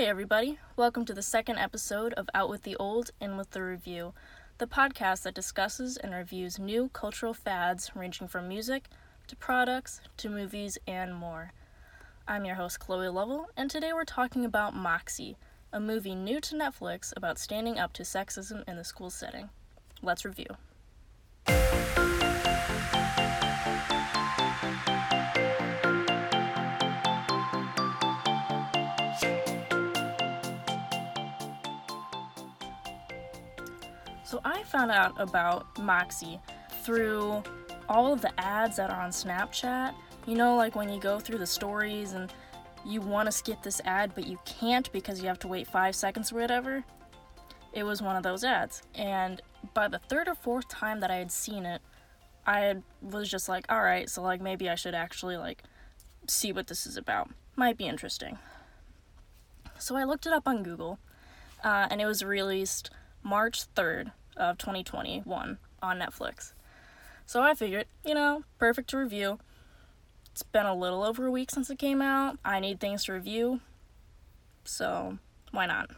Hey, everybody. Welcome to the second episode of Out with the Old, In with the Review, the podcast that discusses and reviews new cultural fads ranging from music to products to movies and more. I'm your host, Chloe Lovell, and today we're talking about Moxie, a movie new to Netflix about standing up to sexism in the school setting. Let's review. So I found out about Moxie through all of the ads that are on Snapchat. You know, like when you go through the stories and you want to skip this ad, but you can't because you have to wait five seconds or whatever. It was one of those ads. And by the third or fourth time that I had seen it, I was just like, all right, so like maybe I should actually like see what this is about. Might be interesting. So I looked it up on Google, uh, and it was released March 3rd, of 2021 on Netflix. So I figured, you know, perfect to review. It's been a little over a week since it came out. I need things to review. So, why not?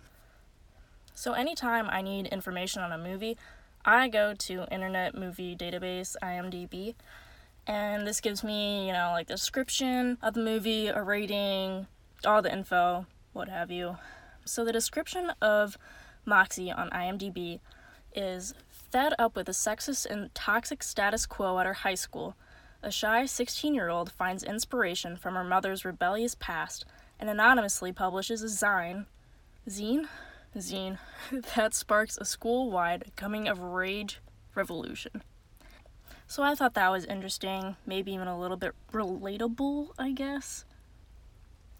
So, anytime I need information on a movie, I go to Internet Movie Database, IMDb, and this gives me, you know, like the description of the movie, a rating, all the info, what have you. So, the description of Moxie on IMDb is fed up with the sexist and toxic status quo at her high school. A shy 16 year old finds inspiration from her mother's rebellious past and anonymously publishes a zine, zine, zine, that sparks a school wide coming of rage revolution. So I thought that was interesting, maybe even a little bit relatable, I guess.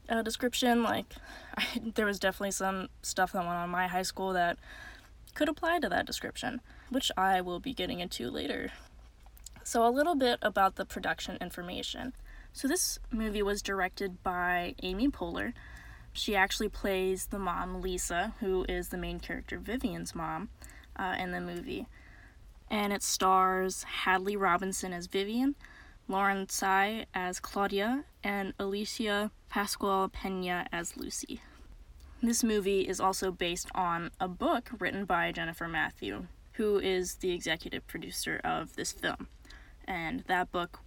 A description like I, there was definitely some stuff that went on my high school that could apply to that description, which I will be getting into later. So, a little bit about the production information. So, this movie was directed by Amy Poehler. She actually plays the mom, Lisa, who is the main character, Vivian's mom, uh, in the movie. And it stars Hadley Robinson as Vivian, Lauren Tsai as Claudia, and Alycia Pascual Pena as Lucy. This movie is also based on a book written by Jennifer Mathieu, who is the executive producer of this film. And that book,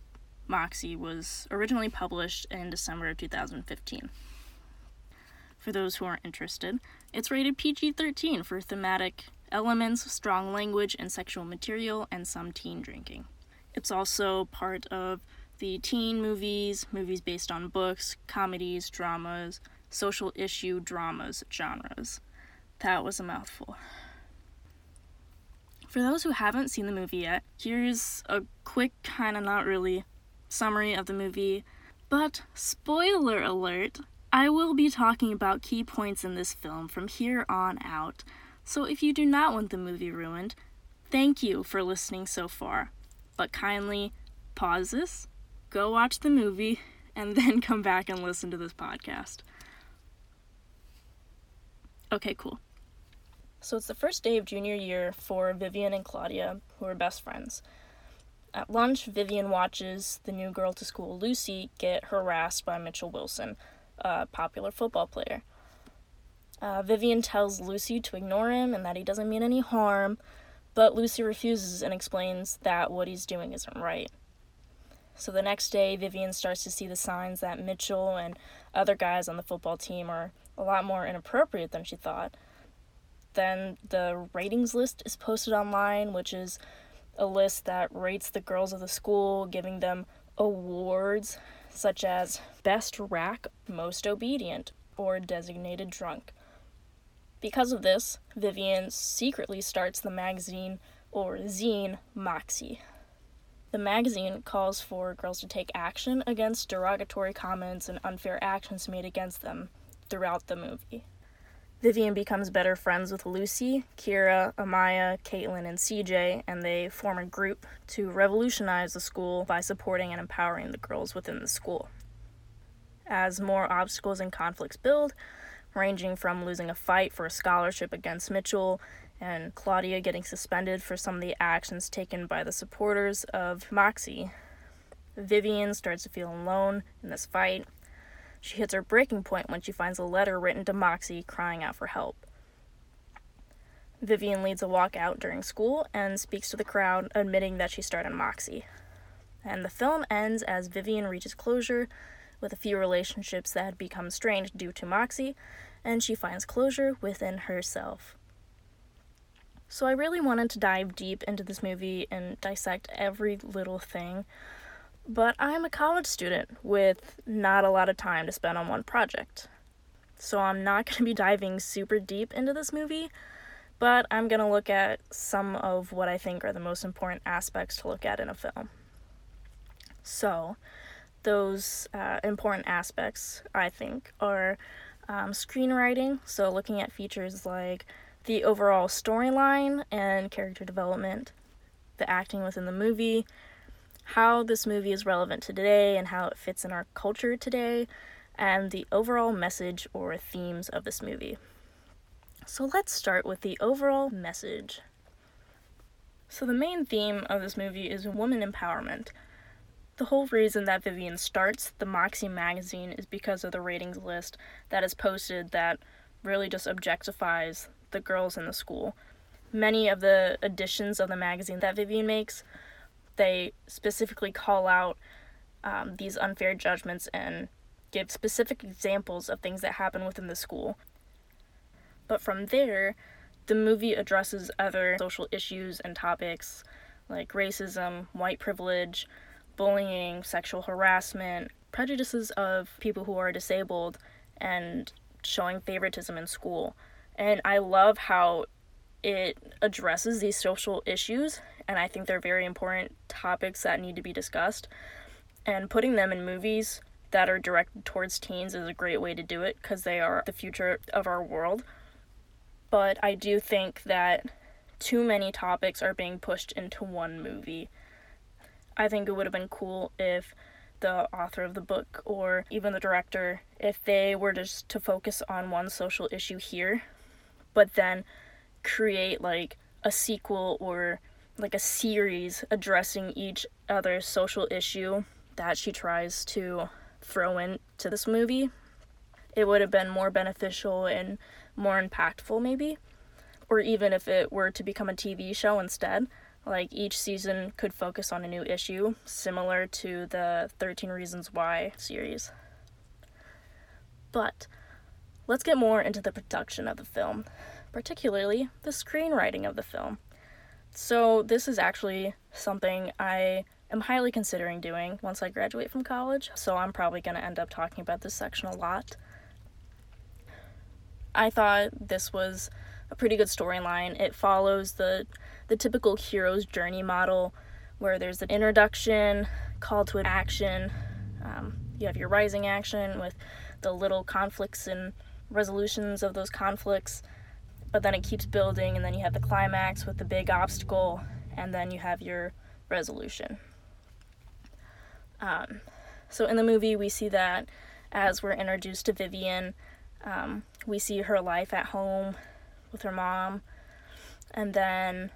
Moxie, was originally published in December of 2015. For those who aren't interested, it's rated PG 13 for thematic elements, strong language, and sexual material, and some teen drinking. It's also part of the teen movies, movies based on books, comedies, dramas, social issue dramas genres. That was a mouthful. For those who haven't seen the movie yet, here's a quick, kind of not really, summary of the movie. But, spoiler alert, I will be talking about key points in this film from here on out. So if you do not want the movie ruined, thank you for listening so far. But kindly pause this, go watch the movie, and then come back and listen to this podcast. Okay, cool. So it's the first day of junior year for Vivian and Claudia, who are best friends. At lunch, Vivian watches the new girl to school, Lucy, get harassed by Mitchell Wilson, a popular football player. Uh, Vivian tells Lucy to ignore him and that he doesn't mean any harm, but Lucy refuses and explains that what he's doing isn't right. So the next day, Vivian starts to see the signs that Mitchell and other guys on the football team are a lot more inappropriate than she thought. Then the ratings list is posted online, which is a list that rates the girls of the school, giving them awards such as Best Rack, Most Obedient, or Designated Drunk. Because of this, Vivian secretly starts the magazine or zine Moxie. The magazine calls for girls to take action against derogatory comments and unfair actions made against them throughout the movie. Vivian becomes better friends with Lucy, Kiera, Amaya, Caitlin, and CJ, and they form a group to revolutionize the school by supporting and empowering the girls within the school. As more obstacles and conflicts build, ranging from losing a fight for a scholarship against Mitchell and Claudia getting suspended for some of the actions taken by the supporters of Moxie, Vivian starts to feel alone in this fight She hits her breaking point when she finds a letter written to Moxie crying out for help. Vivian leads a walkout during school and speaks to the crowd, admitting that she started Moxie. And the film ends as Vivian reaches closure with a few relationships that had become strained due to Moxie, and she finds closure within herself. So I really wanted to dive deep into this movie and dissect every little thing, but I'm a college student with not a lot of time to spend on one project. So I'm not going to be diving super deep into this movie but I'm going to look at some of what I think are the most important aspects to look at in a film. So, those uh, important aspects, I think, are um, screenwriting, so looking at features like the overall storyline and character development, the acting within the movie, how this movie is relevant to today and how it fits in our culture today, and the overall message or themes of this movie. So let's start with the overall message. So, the main theme of this movie is woman empowerment. The whole reason that Vivian starts the Moxie magazine is because of the ratings list that is posted that really just objectifies the girls in the school. Many of the editions of the magazine that Vivian makes, they specifically call out um, these unfair judgments and give specific examples of things that happen within the school. But from there, the movie addresses other social issues and topics like racism, white privilege, bullying, sexual harassment, prejudices of people who are disabled, and showing favoritism in school. And I love how it addresses these social issues, and I think they're very important topics that need to be discussed. And putting them in movies that are directed towards teens is a great way to do it because they are the future of our world but I do think that too many topics are being pushed into one movie. I think it would have been cool if the author of the book or even the director if they were just to focus on one social issue here but then create like a sequel or like a series addressing each other social issue that she tries to throw into this movie it would have been more beneficial and more impactful, maybe. Or even if it were to become a TV show instead, like each season could focus on a new issue, similar to the 13 Reasons Why series. But let's get more into the production of the film, particularly the screenwriting of the film. So, this is actually something I am highly considering doing once I graduate from college, so I'm probably going to end up talking about this section a lot. I thought this was a pretty good storyline. It follows the the typical hero's journey model, where there's an introduction, call to action. Um, you have your rising action with the little conflicts and resolutions of those conflicts, but then it keeps building, and then you have the climax with the big obstacle, and then you have your resolution. Um, so in the movie, we see that as we're introduced to Vivian, um, we see her life at home with her mom, and then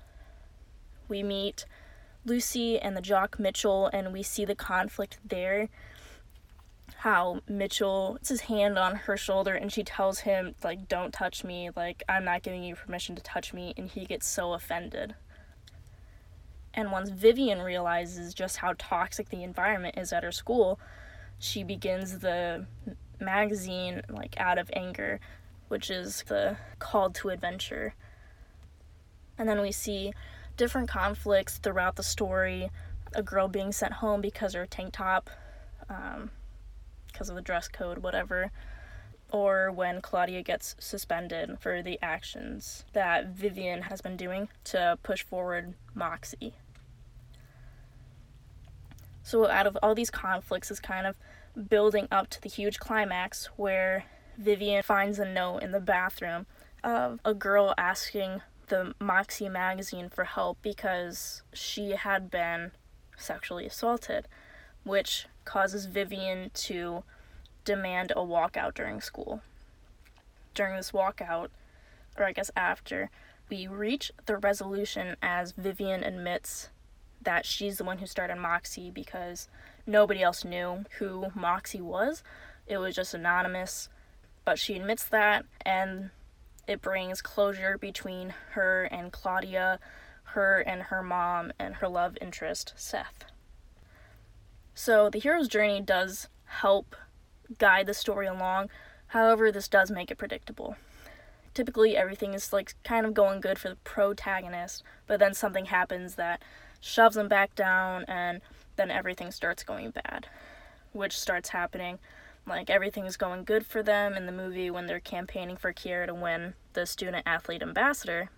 we meet Lucy and the jock Mitchell, and we see the conflict there. How Mitchell puts his hand on her shoulder and she tells him, like, don't touch me, like, I'm not giving you permission to touch me, and he gets so offended. And once Vivian realizes just how toxic the environment is at her school, she begins the magazine like out of anger, which is the call to adventure. And then we see different conflicts throughout the story. A girl being sent home because her tank top, um, because of the dress code, whatever. Or when Claudia gets suspended for the actions that Vivian has been doing to push forward Moxie. So, out of all these conflicts, is kind of building up to the huge climax where Vivian finds a note in the bathroom of a girl asking the Moxie magazine for help because she had been sexually assaulted, which causes Vivian to demand a walkout during school. During this walkout, or I guess after, we reach the resolution as Vivian admits that she's the one who started Moxie because nobody else knew who Moxie was. it was just anonymous. But she admits that, and it brings closure between her and Claudia, her and her mom, and her love interest, Seth. So the hero's journey does help guide the story along, however, this does make it predictable. Typically, everything is like kind of going good for the protagonist, but then something happens that shoves them back down, and then everything starts going bad, which starts happening. Like everything is going good for them in the movie when they're campaigning for Kiera to win the student athlete ambassador,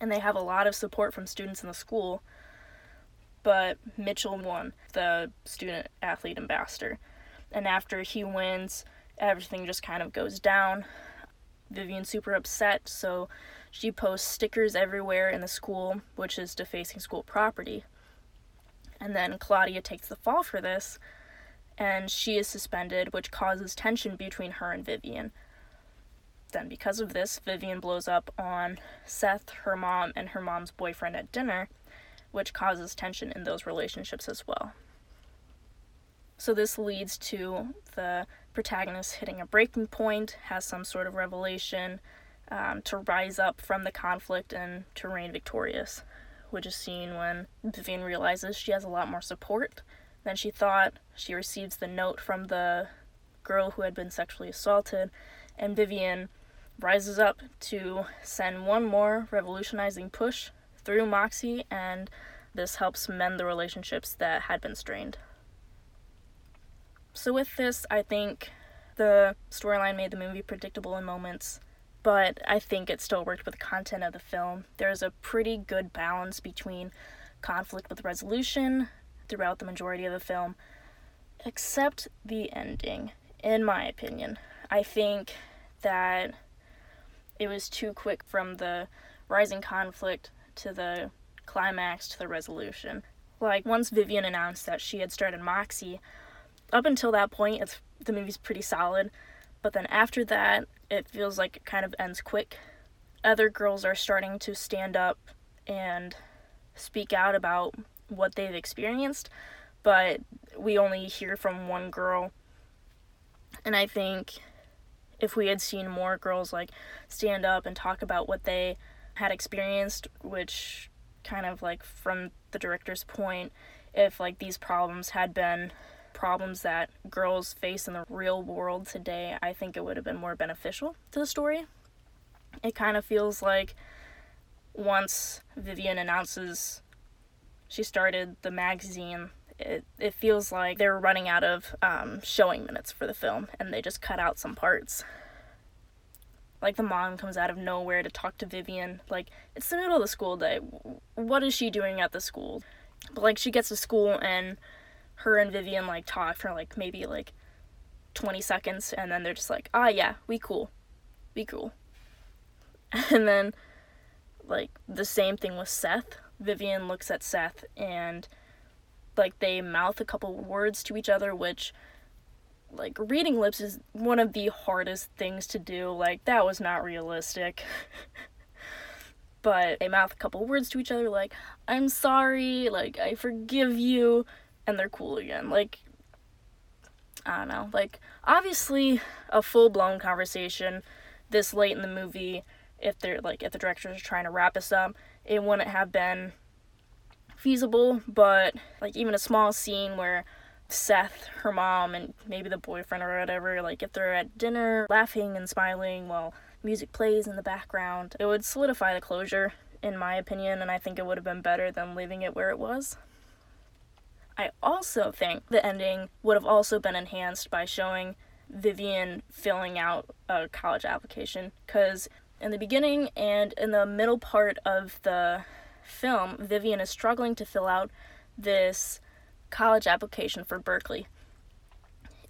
and they have a lot of support from students in the school. But Mitchell won the student athlete ambassador, and after he wins, everything just kind of goes down. Vivian's super upset, so she posts stickers everywhere in the school, which is defacing school property. And then Claudia takes the fall for this, and she is suspended, which causes tension between her and Vivian. Then, because of this, Vivian blows up on Seth, her mom, and her mom's boyfriend at dinner, which causes tension in those relationships as well. So, this leads to the protagonist hitting a breaking point, has some sort of revelation um, to rise up from the conflict and to reign victorious, which is seen when Vivian realizes she has a lot more support than she thought. She receives the note from the girl who had been sexually assaulted, and Vivian rises up to send one more revolutionizing push through Moxie, and this helps mend the relationships that had been strained. So, with this, I think the storyline made the movie predictable in moments, but I think it still worked with the content of the film. There's a pretty good balance between conflict with resolution throughout the majority of the film, except the ending, in my opinion. I think that it was too quick from the rising conflict to the climax to the resolution. Like, once Vivian announced that she had started Moxie, up until that point, it's the movie's pretty solid. But then after that, it feels like it kind of ends quick. Other girls are starting to stand up and speak out about what they've experienced, but we only hear from one girl. And I think if we had seen more girls like stand up and talk about what they had experienced, which kind of like from the director's point, if like these problems had been problems that girls face in the real world today, I think it would have been more beneficial to the story. It kind of feels like once Vivian announces she started the magazine, it, it feels like they were running out of um, showing minutes for the film and they just cut out some parts. Like the mom comes out of nowhere to talk to Vivian. Like, it's the middle of the school day. What is she doing at the school? But like, she gets to school and her and Vivian like talk for like maybe like 20 seconds and then they're just like, ah, yeah, we cool. We cool. And then, like, the same thing with Seth. Vivian looks at Seth and, like, they mouth a couple words to each other, which, like, reading lips is one of the hardest things to do. Like, that was not realistic. but they mouth a couple words to each other, like, I'm sorry, like, I forgive you and they're cool again. Like, I don't know. Like, obviously, a full blown conversation this late in the movie, if they're like, if the directors are trying to wrap us up, it wouldn't have been feasible. But, like, even a small scene where Seth, her mom, and maybe the boyfriend or whatever, like, if they're at dinner laughing and smiling while music plays in the background, it would solidify the closure, in my opinion, and I think it would have been better than leaving it where it was. I also think the ending would have also been enhanced by showing Vivian filling out a college application because in the beginning and in the middle part of the film, Vivian is struggling to fill out this college application for Berkeley,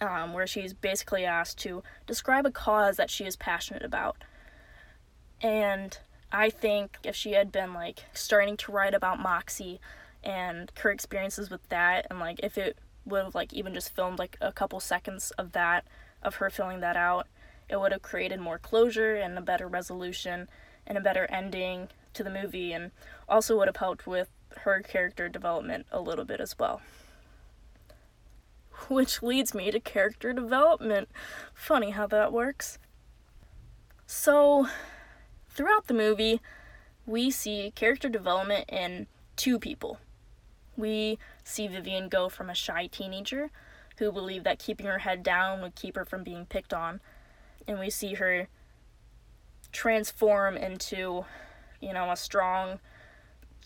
um, where she's basically asked to describe a cause that she is passionate about. And I think if she had been like starting to write about Moxie and her experiences with that and like if it would have like even just filmed like a couple seconds of that of her filling that out it would have created more closure and a better resolution and a better ending to the movie and also would have helped with her character development a little bit as well which leads me to character development. Funny how that works. So, throughout the movie, we see character development in two people. We see Vivian go from a shy teenager who believed that keeping her head down would keep her from being picked on, and we see her transform into, you know, a strong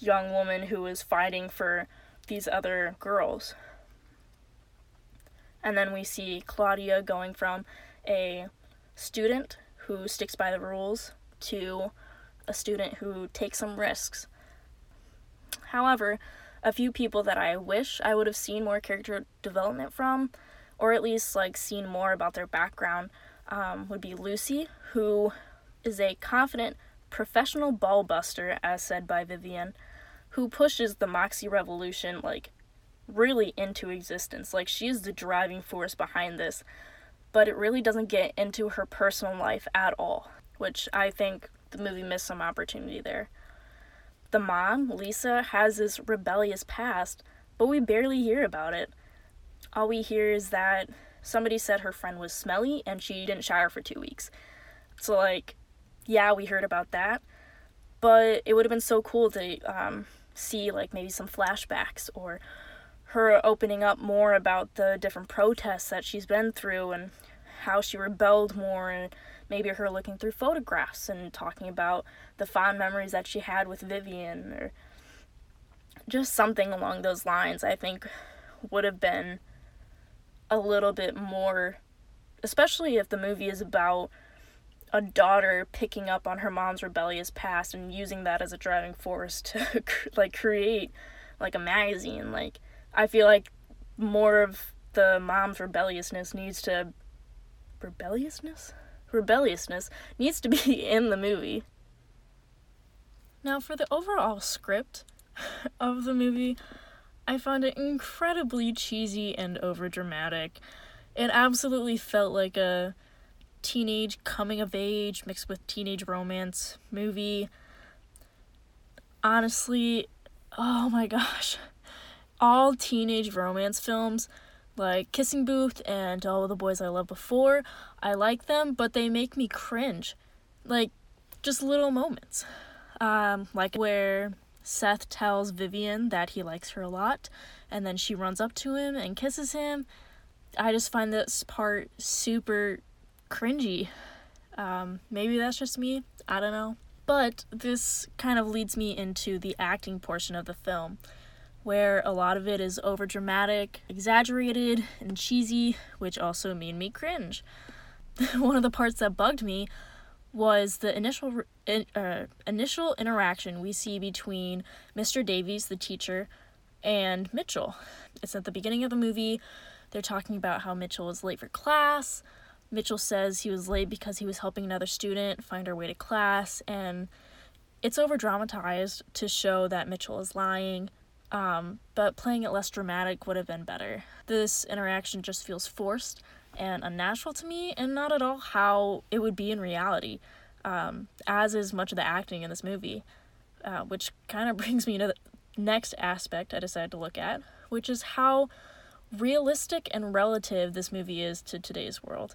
young woman who is fighting for these other girls. And then we see Claudia going from a student who sticks by the rules to a student who takes some risks. However, a few people that I wish I would have seen more character development from, or at least like seen more about their background, um, would be Lucy, who is a confident professional ball buster, as said by Vivian, who pushes the Moxie Revolution like really into existence. Like she is the driving force behind this, but it really doesn't get into her personal life at all, which I think the movie missed some opportunity there. The mom, Lisa, has this rebellious past, but we barely hear about it. All we hear is that somebody said her friend was smelly and she didn't shower for two weeks. So, like, yeah, we heard about that, but it would have been so cool to um, see, like, maybe some flashbacks or her opening up more about the different protests that she's been through and how she rebelled more and maybe her looking through photographs and talking about the fond memories that she had with Vivian or just something along those lines I think would have been a little bit more especially if the movie is about a daughter picking up on her mom's rebellious past and using that as a driving force to like create like a magazine like I feel like more of the mom's rebelliousness needs to rebelliousness rebelliousness needs to be in the movie. Now, for the overall script of the movie, I found it incredibly cheesy and overdramatic. It absolutely felt like a teenage coming of age mixed with teenage romance movie. Honestly, oh my gosh all teenage romance films like Kissing Booth and All the Boys I Loved Before. I like them, but they make me cringe. Like, just little moments. Um, like where Seth tells Vivian that he likes her a lot, and then she runs up to him and kisses him. I just find this part super cringy. Um, maybe that's just me. I don't know. But this kind of leads me into the acting portion of the film where a lot of it is over dramatic, exaggerated, and cheesy, which also made me cringe. One of the parts that bugged me was the initial uh, initial interaction we see between Mr. Davies, the teacher, and Mitchell. It's at the beginning of the movie. They're talking about how Mitchell was late for class. Mitchell says he was late because he was helping another student find her way to class, and it's over dramatized to show that Mitchell is lying um, but playing it less dramatic would have been better. This interaction just feels forced and unnatural to me, and not at all how it would be in reality, um, as is much of the acting in this movie. Uh, which kind of brings me to the next aspect I decided to look at, which is how realistic and relative this movie is to today's world.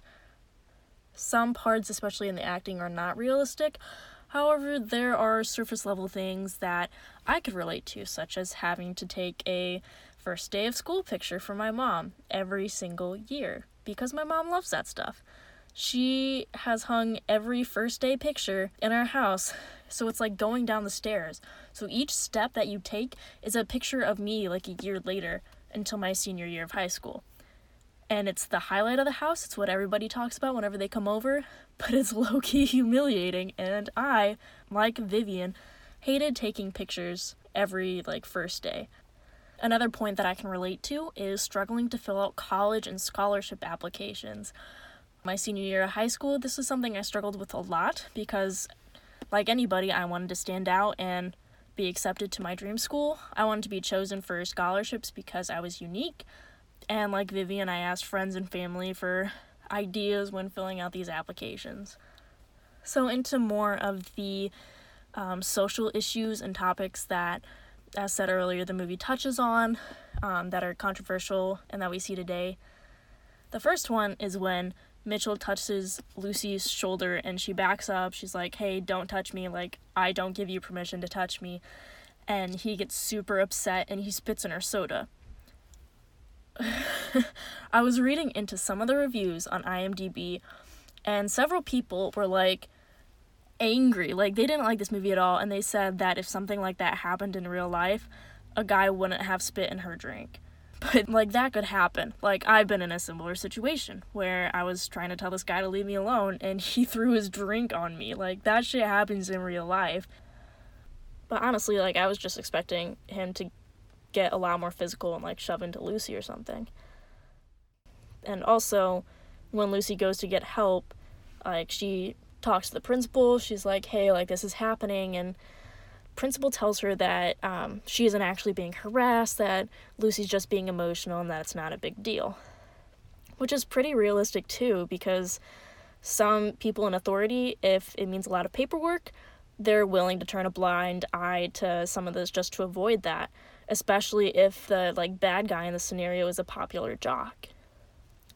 Some parts, especially in the acting, are not realistic, However, there are surface level things that I could relate to, such as having to take a first day of school picture for my mom every single year because my mom loves that stuff. She has hung every first day picture in our house, so it's like going down the stairs. So each step that you take is a picture of me like a year later until my senior year of high school and it's the highlight of the house. It's what everybody talks about whenever they come over, but it's low key humiliating. And I, like Vivian, hated taking pictures every like first day. Another point that I can relate to is struggling to fill out college and scholarship applications. My senior year of high school, this was something I struggled with a lot because, like anybody, I wanted to stand out and be accepted to my dream school. I wanted to be chosen for scholarships because I was unique and like Vivian, I asked friends and family for ideas when filling out these applications. So, into more of the um, social issues and topics that, as said earlier, the movie touches on. um, that are controversial and that we see today. The first one is when Mitchell touches Lucy's shoulder and she backs up. She's like, hey, don't touch me. Like, I don't give you permission to touch me. And he gets super upset and he spits in her soda. I was reading into some of the reviews on IMDb, and several people were like angry. Like, they didn't like this movie at all, and they said that if something like that happened in real life, a guy wouldn't have spit in her drink. But, like, that could happen. Like, I've been in a similar situation where I was trying to tell this guy to leave me alone, and he threw his drink on me. Like, that shit happens in real life. But honestly, like, I was just expecting him to get a lot more physical and like shove into Lucy or something. And also, when Lucy goes to get help, like she talks to the principal, she's like, "Hey, like this is happening," and principal tells her that um, she isn't actually being harassed, that Lucy's just being emotional, and that it's not a big deal. Which is pretty realistic too, because some people in authority, if it means a lot of paperwork, they're willing to turn a blind eye to some of this just to avoid that especially if the like bad guy in the scenario is a popular jock.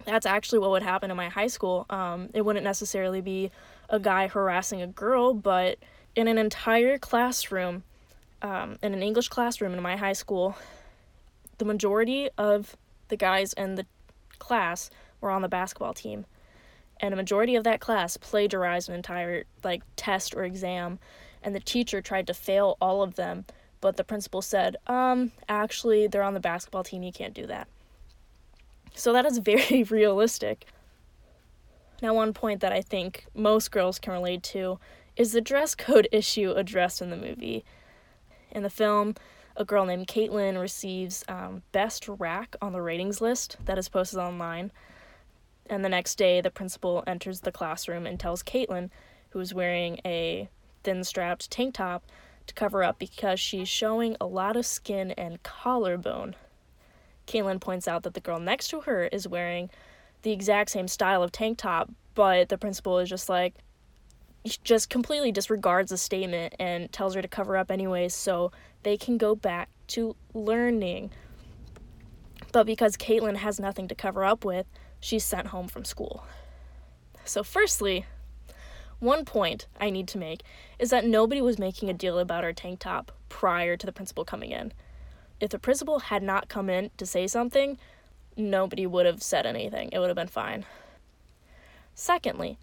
That's actually what would happen in my high school. Um, it wouldn't necessarily be a guy harassing a girl, but in an entire classroom, um, in an English classroom in my high school, the majority of the guys in the class were on the basketball team. And a majority of that class plagiarized an entire like test or exam, and the teacher tried to fail all of them but the principal said, um, actually, they're on the basketball team, you can't do that. So that is very realistic. Now, one point that I think most girls can relate to is the dress code issue addressed in the movie. In the film, a girl named Caitlin receives um, best rack on the ratings list that is posted online. And the next day, the principal enters the classroom and tells Caitlin, who is wearing a thin strapped tank top, to cover up because she's showing a lot of skin and collarbone. Caitlin points out that the girl next to her is wearing the exact same style of tank top, but the principal is just like, just completely disregards the statement and tells her to cover up anyways so they can go back to learning. But because Caitlin has nothing to cover up with, she's sent home from school. So, firstly, one point I need to make is that nobody was making a deal about our tank top prior to the principal coming in. If the principal had not come in to say something, nobody would have said anything. It would have been fine. Secondly,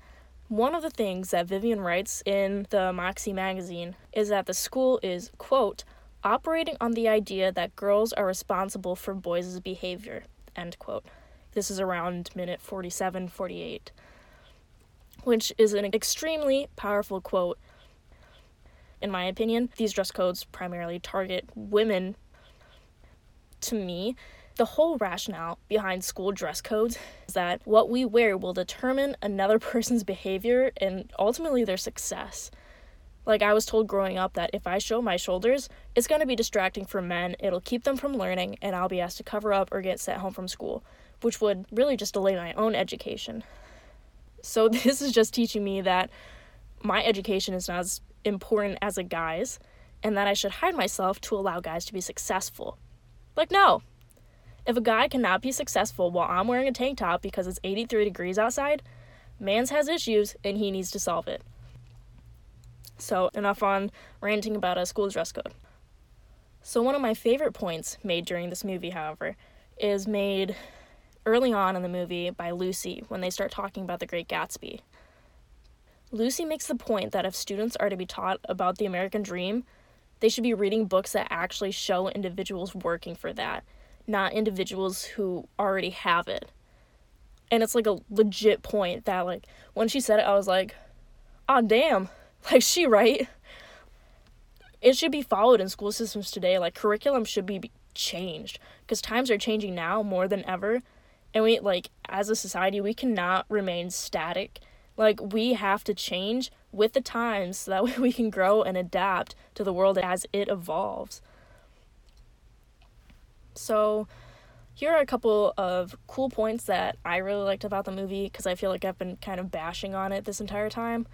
one of the things that Vivian writes in the Moxie magazine is that the school is, quote, operating on the idea that girls are responsible for boys' behavior, end quote. This is around minute 47 48 which is an extremely powerful quote. In my opinion, these dress codes primarily target women. To me, the whole rationale behind school dress codes is that what we wear will determine another person's behavior and ultimately their success. Like I was told growing up that if I show my shoulders, it's going to be distracting for men, it'll keep them from learning, and I'll be asked to cover up or get sent home from school, which would really just delay my own education. So this is just teaching me that my education is not as important as a guy's and that I should hide myself to allow guys to be successful. Like, no. If a guy cannot be successful while I'm wearing a tank top because it's 83 degrees outside, man's has issues and he needs to solve it. So, enough on ranting about a school dress code. So, one of my favorite points made during this movie, however, is made early on in the movie by Lucy when they start talking about the Great Gatsby. Lucy makes the point that if students are to be taught about the American dream, they should be reading books that actually show individuals working for that, not individuals who already have it. And it's like a legit point that, like, when she said it, I was like, oh, damn. Like, she right. It should be followed in school systems today. Like, curriculum should be changed because times are changing now more than ever and we like as a society we cannot remain static like we have to change with the times so that way we can grow and adapt to the world as it evolves. So here are a couple of cool points that i really liked about the movie because i feel like i've been kind of bashing on it this entire time.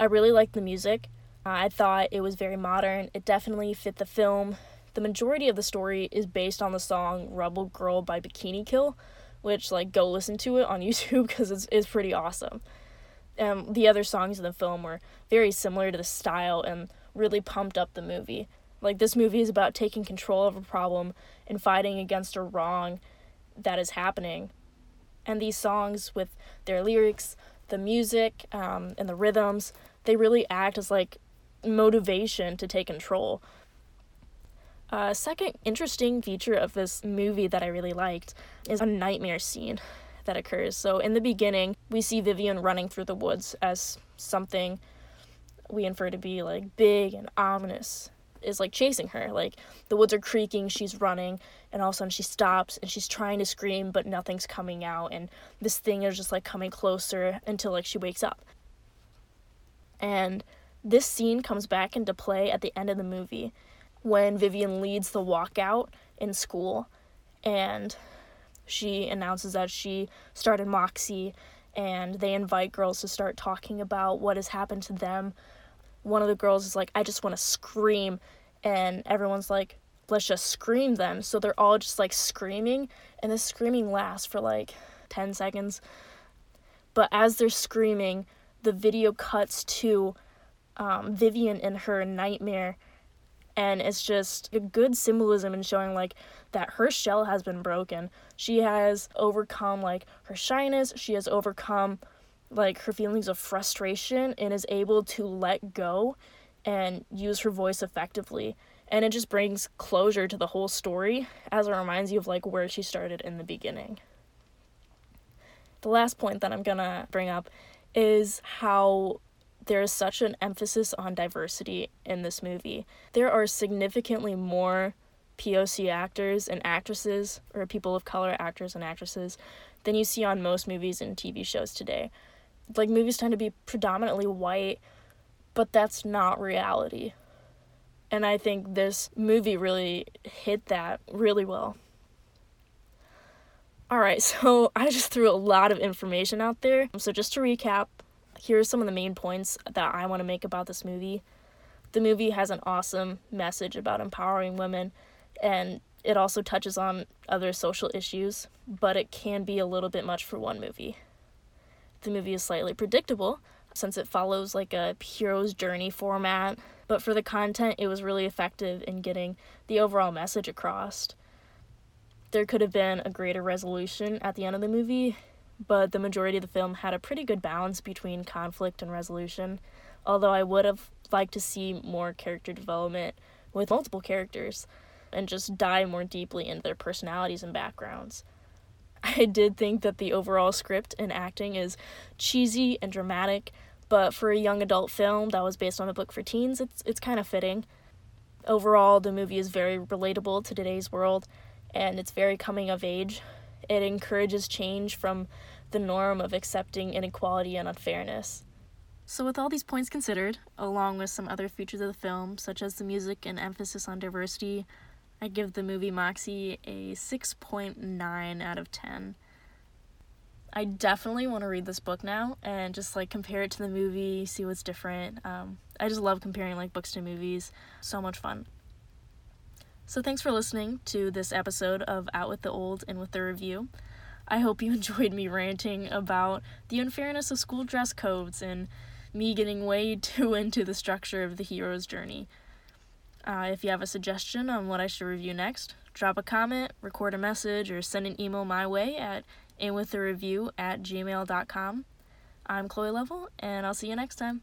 I really liked the music. I thought it was very modern. It definitely fit the film. The majority of the story is based on the song Rebel Girl by Bikini Kill, which, like, go listen to it on YouTube because it's, it's pretty awesome. Um, the other songs in the film were very similar to the style and really pumped up the movie. Like, this movie is about taking control of a problem and fighting against a wrong that is happening. And these songs, with their lyrics, the music, um, and the rhythms, they really act as like motivation to take control. A uh, second interesting feature of this movie that I really liked is a nightmare scene that occurs. So, in the beginning, we see Vivian running through the woods as something we infer to be like big and ominous is like chasing her. Like the woods are creaking, she's running, and all of a sudden she stops and she's trying to scream, but nothing's coming out, and this thing is just like coming closer until like she wakes up. And this scene comes back into play at the end of the movie when Vivian leads the walkout in school and she announces that she started Moxie and they invite girls to start talking about what has happened to them one of the girls is like, I just want to scream. And everyone's like, let's just scream them. So they're all just like screaming. And the screaming lasts for like 10 seconds. But as they're screaming, the video cuts to um, Vivian in her nightmare. And it's just a good symbolism in showing like that her shell has been broken. She has overcome like her shyness. She has overcome like her feelings of frustration and is able to let go and use her voice effectively and it just brings closure to the whole story as it reminds you of like where she started in the beginning the last point that i'm gonna bring up is how there is such an emphasis on diversity in this movie there are significantly more poc actors and actresses or people of color actors and actresses than you see on most movies and tv shows today like movies tend to be predominantly white, but that's not reality. And I think this movie really hit that really well. All right, so I just threw a lot of information out there. So just to recap, here are some of the main points that I want to make about this movie. The movie has an awesome message about empowering women and it also touches on other social issues, but it can be a little bit much for one movie the movie is slightly predictable since it follows like a hero's journey format, but for the content, it was really effective in getting the overall message across. There could have been a greater resolution at the end of the movie, but the majority of the film had a pretty good balance between conflict and resolution, although I would have liked to see more character development with multiple characters and just dive more deeply into their personalities and backgrounds. I did think that the overall script and acting is cheesy and dramatic, but for a young adult film that was based on a book for teens, it's it's kind of fitting. Overall, the movie is very relatable to today's world and it's very coming of age. It encourages change from the norm of accepting inequality and unfairness. So, with all these points considered, along with some other features of the film, such as the music and emphasis on diversity, I give the movie Moxie a 6.9 out of 10. I definitely want to read this book now and just like compare it to the movie, see what's different. Um, I just love comparing like books to movies. So much fun. So thanks for listening to this episode of Out with the Old and with the review. I hope you enjoyed me ranting about the unfairness of school dress codes and me getting way too into the structure of the hero's journey. Uh, if you have a suggestion on what I should review next, drop a comment, record a message, or send an email my way at inwithreview at gmail.com. I'm Chloe Lovell, and I'll see you next time.